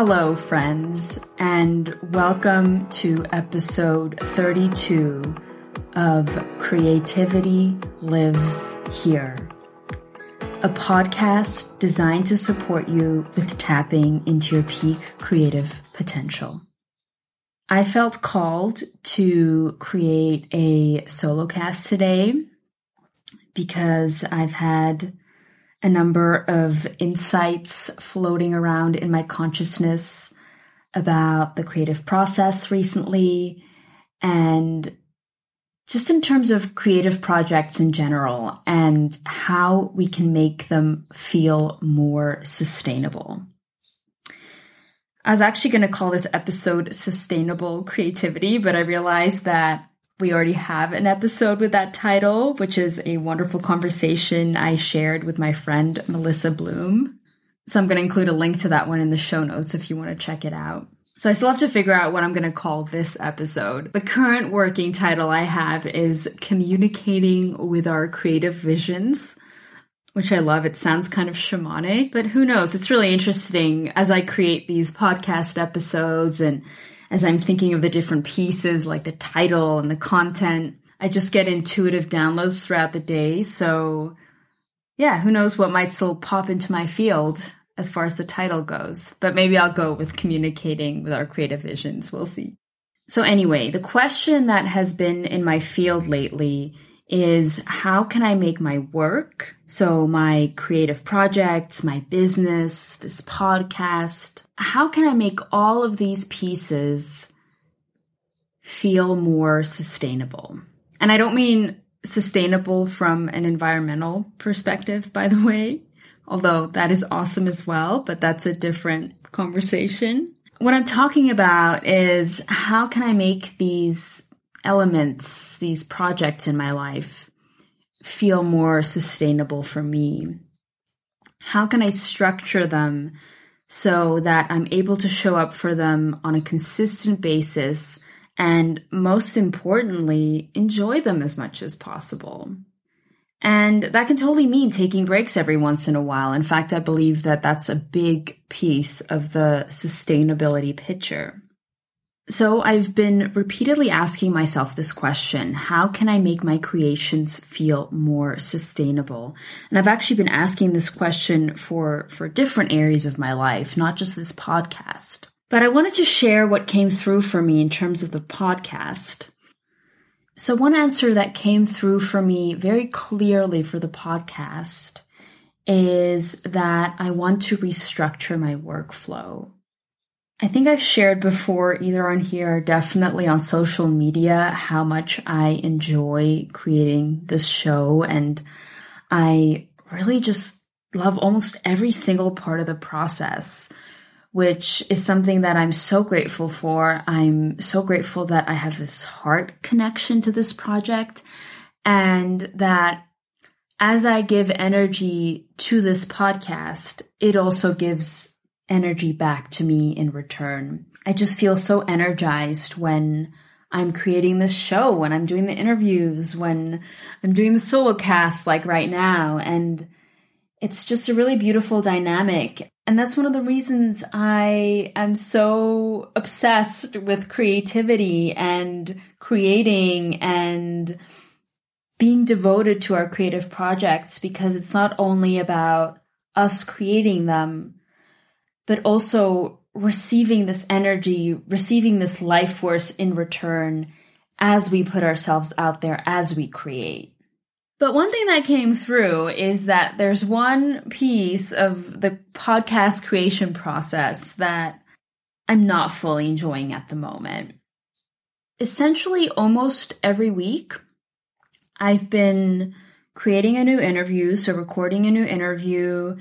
Hello, friends, and welcome to episode 32 of Creativity Lives Here, a podcast designed to support you with tapping into your peak creative potential. I felt called to create a solo cast today because I've had a number of insights floating around in my consciousness about the creative process recently and just in terms of creative projects in general and how we can make them feel more sustainable. I was actually going to call this episode Sustainable Creativity, but I realized that we already have an episode with that title, which is a wonderful conversation I shared with my friend Melissa Bloom. So I'm going to include a link to that one in the show notes if you want to check it out. So I still have to figure out what I'm going to call this episode. The current working title I have is Communicating with Our Creative Visions, which I love. It sounds kind of shamanic, but who knows? It's really interesting as I create these podcast episodes and as I'm thinking of the different pieces, like the title and the content, I just get intuitive downloads throughout the day. So, yeah, who knows what might still pop into my field as far as the title goes. But maybe I'll go with communicating with our creative visions. We'll see. So, anyway, the question that has been in my field lately is how can I make my work, so my creative projects, my business, this podcast, how can I make all of these pieces feel more sustainable? And I don't mean sustainable from an environmental perspective, by the way, although that is awesome as well, but that's a different conversation. What I'm talking about is how can I make these elements, these projects in my life feel more sustainable for me? How can I structure them so that I'm able to show up for them on a consistent basis and most importantly, enjoy them as much as possible? And that can totally mean taking breaks every once in a while. In fact, I believe that that's a big piece of the sustainability picture. So I've been repeatedly asking myself this question How can I make my creations feel more sustainable? And I've actually been asking this question for, for different areas of my life, not just this podcast. But I wanted to share what came through for me in terms of the podcast. So, one answer that came through for me very clearly for the podcast is that I want to restructure my workflow. I think I've shared before, either on here or definitely on social media, how much I enjoy creating this show. And I really just love almost every single part of the process, which is something that I'm so grateful for. I'm so grateful that I have this heart connection to this project and that as I give energy to this podcast, it also gives energy back to me in return. I just feel so energized when I'm creating this show, when I'm doing the interviews, when I'm doing the solo cast like right now. And it's just a really beautiful dynamic. And that's one of the reasons I am so obsessed with creativity and creating and being devoted to our creative projects because it's not only about us creating them, but also receiving this energy, receiving this life force in return as we put ourselves out there, as we create. But one thing that came through is that there's one piece of the podcast creation process that I'm not fully enjoying at the moment. Essentially, almost every week, I've been creating a new interview, so recording a new interview,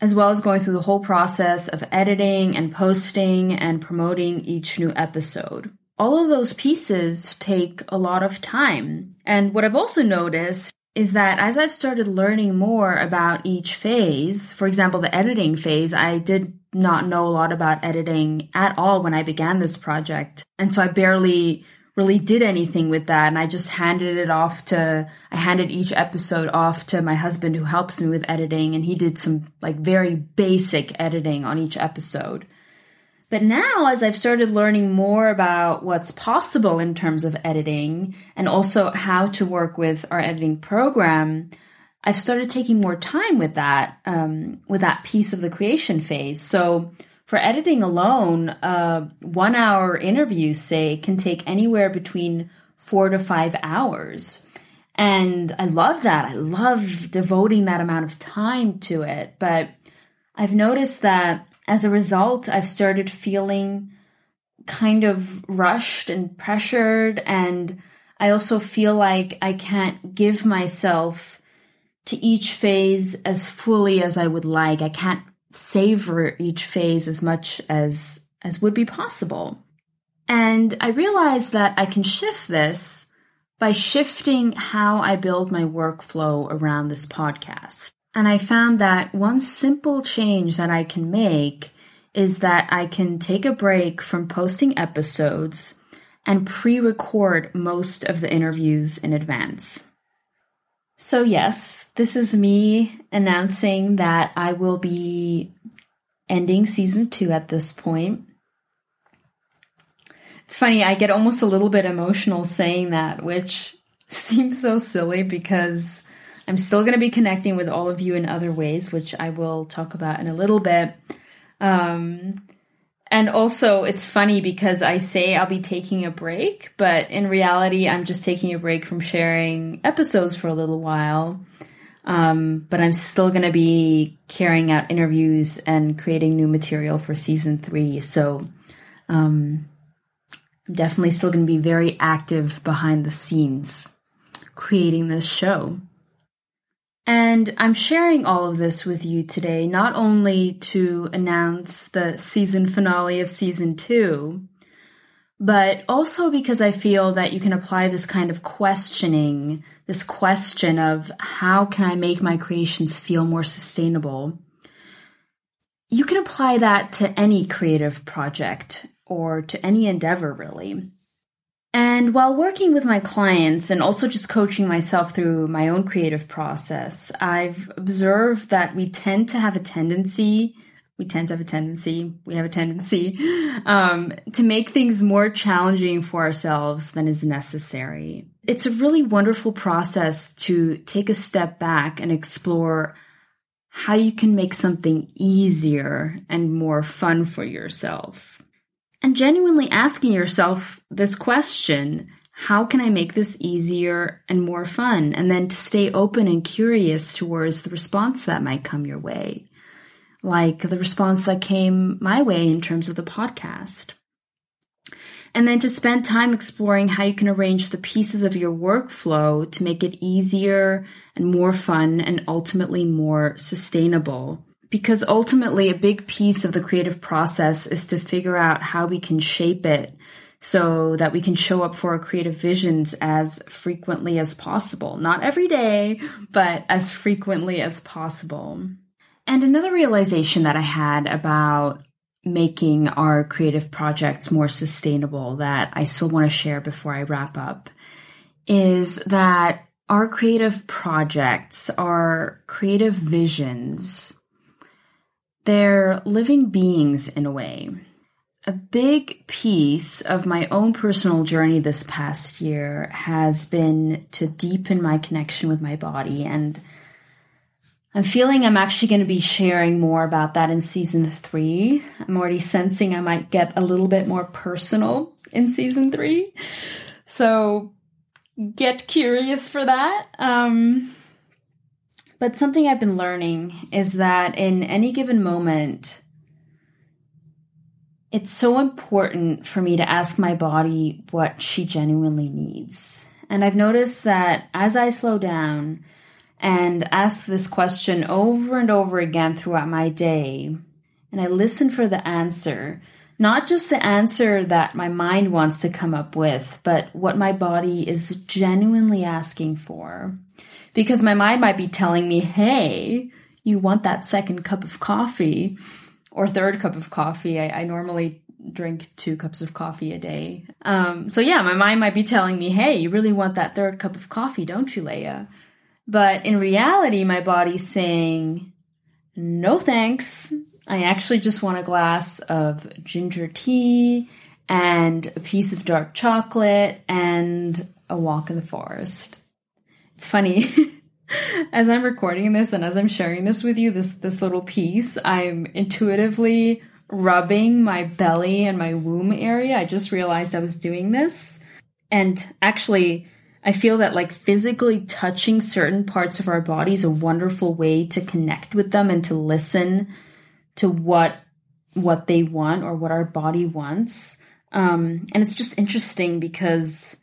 as well as going through the whole process of editing and posting and promoting each new episode. All of those pieces take a lot of time. And what I've also noticed is that as I've started learning more about each phase, for example, the editing phase, I did not know a lot about editing at all when I began this project. And so I barely really did anything with that. And I just handed it off to, I handed each episode off to my husband who helps me with editing. And he did some like very basic editing on each episode. But now, as I've started learning more about what's possible in terms of editing and also how to work with our editing program, I've started taking more time with that, um, with that piece of the creation phase. So for editing alone, uh, one hour interview, say, can take anywhere between four to five hours. And I love that. I love devoting that amount of time to it. But I've noticed that as a result, I've started feeling kind of rushed and pressured. And I also feel like I can't give myself to each phase as fully as I would like. I can't savor each phase as much as as would be possible. And I realized that I can shift this by shifting how I build my workflow around this podcast. And I found that one simple change that I can make is that I can take a break from posting episodes and pre record most of the interviews in advance. So, yes, this is me announcing that I will be ending season two at this point. It's funny, I get almost a little bit emotional saying that, which seems so silly because I'm still going to be connecting with all of you in other ways, which I will talk about in a little bit. Um, and also, it's funny because I say I'll be taking a break, but in reality, I'm just taking a break from sharing episodes for a little while. Um, but I'm still going to be carrying out interviews and creating new material for season three. So um, I'm definitely still going to be very active behind the scenes creating this show. And I'm sharing all of this with you today, not only to announce the season finale of season two, but also because I feel that you can apply this kind of questioning, this question of how can I make my creations feel more sustainable? You can apply that to any creative project or to any endeavor, really. And while working with my clients and also just coaching myself through my own creative process, I've observed that we tend to have a tendency, we tend to have a tendency, we have a tendency um, to make things more challenging for ourselves than is necessary. It's a really wonderful process to take a step back and explore how you can make something easier and more fun for yourself and genuinely asking yourself this question how can I make this easier and more fun? And then to stay open and curious towards the response that might come your way, like the response that came my way in terms of the podcast. And then to spend time exploring how you can arrange the pieces of your workflow to make it easier and more fun and ultimately more sustainable because ultimately a big piece of the creative process is to figure out how we can shape it so that we can show up for our creative visions as frequently as possible. Not every day, but as frequently as possible. And another realization that I had about making our creative projects more sustainable that I still want to share before I wrap up is that our creative projects, our creative visions, they're living beings in a way. A big piece of my own personal journey this past year has been to deepen my connection with my body. And I'm feeling I'm actually going to be sharing more about that in season three. I'm already sensing I might get a little bit more personal in season three. So get curious for that. Um, but something I've been learning is that in any given moment, it's so important for me to ask my body what she genuinely needs. And I've noticed that as I slow down and ask this question over and over again throughout my day, and I listen for the answer, not just the answer that my mind wants to come up with, but what my body is genuinely asking for because my mind might be telling me, hey, you want that second cup of coffee or third cup of coffee. I, I normally drink two cups of coffee a day. Um, so yeah, my mind might be telling me, hey, you really want that third cup of coffee, don't you, Leah? But in reality, my body's saying, no thanks. I actually just want a glass of ginger tea and a piece of dark chocolate and a walk in the forest. It's funny. as I'm recording this and as I'm sharing this with you, this this little piece, I'm intuitively rubbing my belly and my womb area. I just realized I was doing this. And actually, I feel that like physically touching certain parts of our body is a wonderful way to connect with them and to listen to what what they want or what our body wants. Um, and it's just interesting because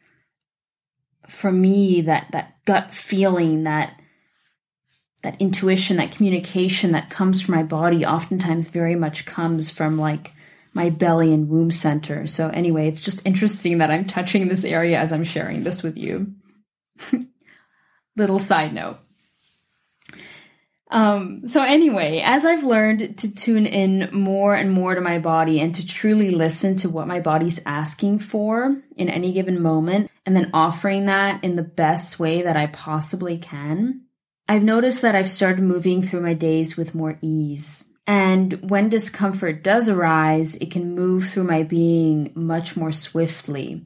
for me, that that gut feeling, that that intuition, that communication that comes from my body, oftentimes very much comes from like my belly and womb center. So anyway, it's just interesting that I'm touching this area as I'm sharing this with you. Little side note. Um, so anyway, as I've learned to tune in more and more to my body and to truly listen to what my body's asking for in any given moment, and then offering that in the best way that I possibly can, I've noticed that I've started moving through my days with more ease. And when discomfort does arise, it can move through my being much more swiftly.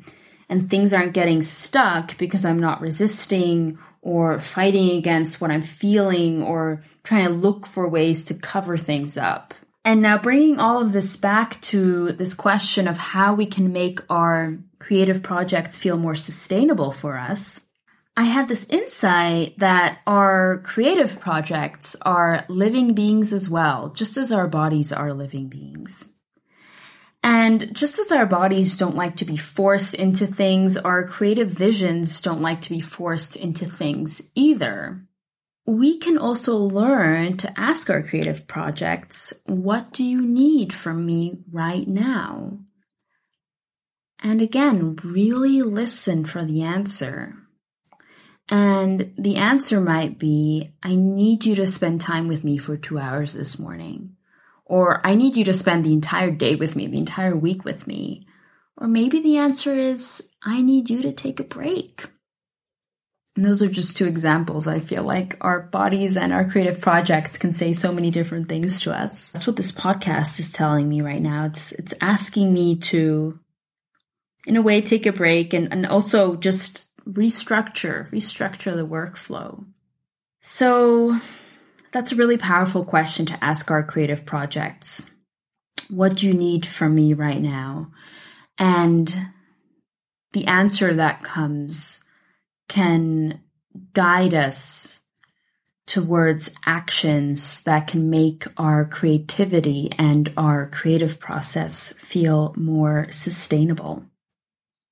And things aren't getting stuck because I'm not resisting or fighting against what I'm feeling or trying to look for ways to cover things up. And now bringing all of this back to this question of how we can make our creative projects feel more sustainable for us. I had this insight that our creative projects are living beings as well, just as our bodies are living beings. And just as our bodies don't like to be forced into things, our creative visions don't like to be forced into things either we can also learn to ask our creative projects, what do you need from me right now? And again, really listen for the answer. And the answer might be, I need you to spend time with me for two hours this morning. Or I need you to spend the entire day with me, the entire week with me. Or maybe the answer is, I need you to take a break. And those are just two examples. I feel like our bodies and our creative projects can say so many different things to us. That's what this podcast is telling me right now. It's it's asking me to in a way take a break and, and also just restructure, restructure the workflow. So that's a really powerful question to ask our creative projects. What do you need from me right now? And the answer that comes can guide us towards actions that can make our creativity and our creative process feel more sustainable.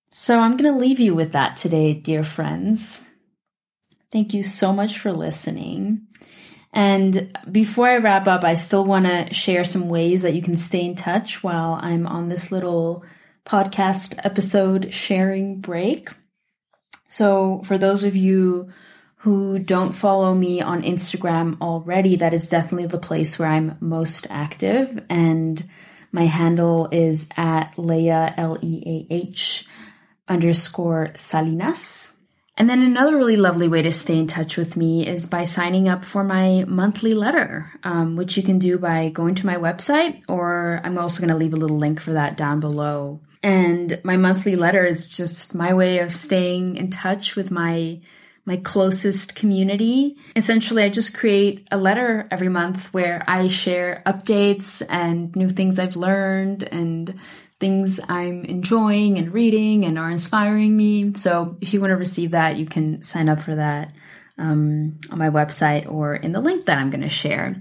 So I'm going to leave you with that today, dear friends. Thank you so much for listening. And before I wrap up, I still want to share some ways that you can stay in touch while I'm on this little podcast episode sharing break. So, for those of you who don't follow me on Instagram already, that is definitely the place where I'm most active. And my handle is at Leah, L E A H underscore Salinas. And then another really lovely way to stay in touch with me is by signing up for my monthly letter, um, which you can do by going to my website, or I'm also going to leave a little link for that down below. And my monthly letter is just my way of staying in touch with my my closest community. Essentially, I just create a letter every month where I share updates and new things I've learned and things I'm enjoying and reading and are inspiring me. So if you want to receive that, you can sign up for that um, on my website or in the link that I'm going to share.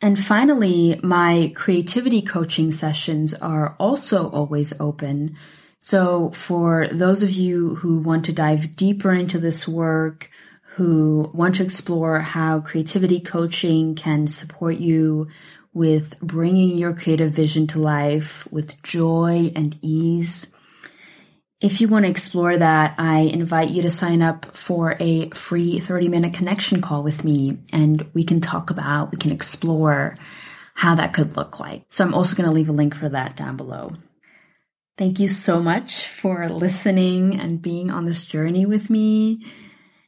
And finally, my creativity coaching sessions are also always open. So for those of you who want to dive deeper into this work, who want to explore how creativity coaching can support you with bringing your creative vision to life with joy and ease, if you want to explore that, I invite you to sign up for a free 30 minute connection call with me and we can talk about, we can explore how that could look like. So I'm also going to leave a link for that down below. Thank you so much for listening and being on this journey with me.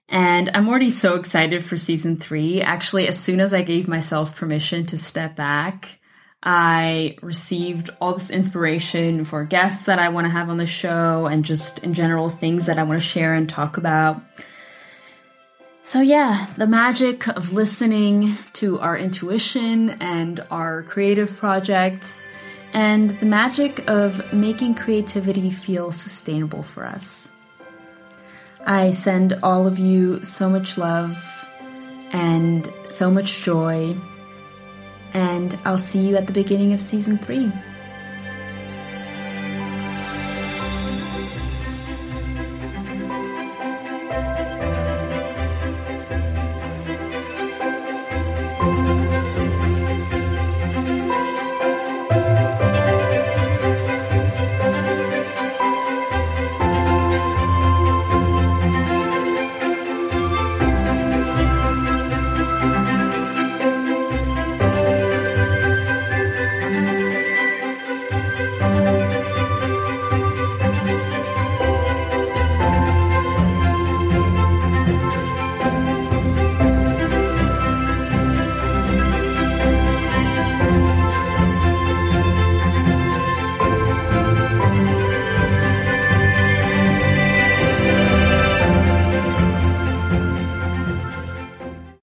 And I'm already so excited for season three. Actually, as soon as I gave myself permission to step back, I received all this inspiration for guests that I want to have on the show and just in general things that I want to share and talk about. So, yeah, the magic of listening to our intuition and our creative projects, and the magic of making creativity feel sustainable for us. I send all of you so much love and so much joy and I'll see you at the beginning of season three.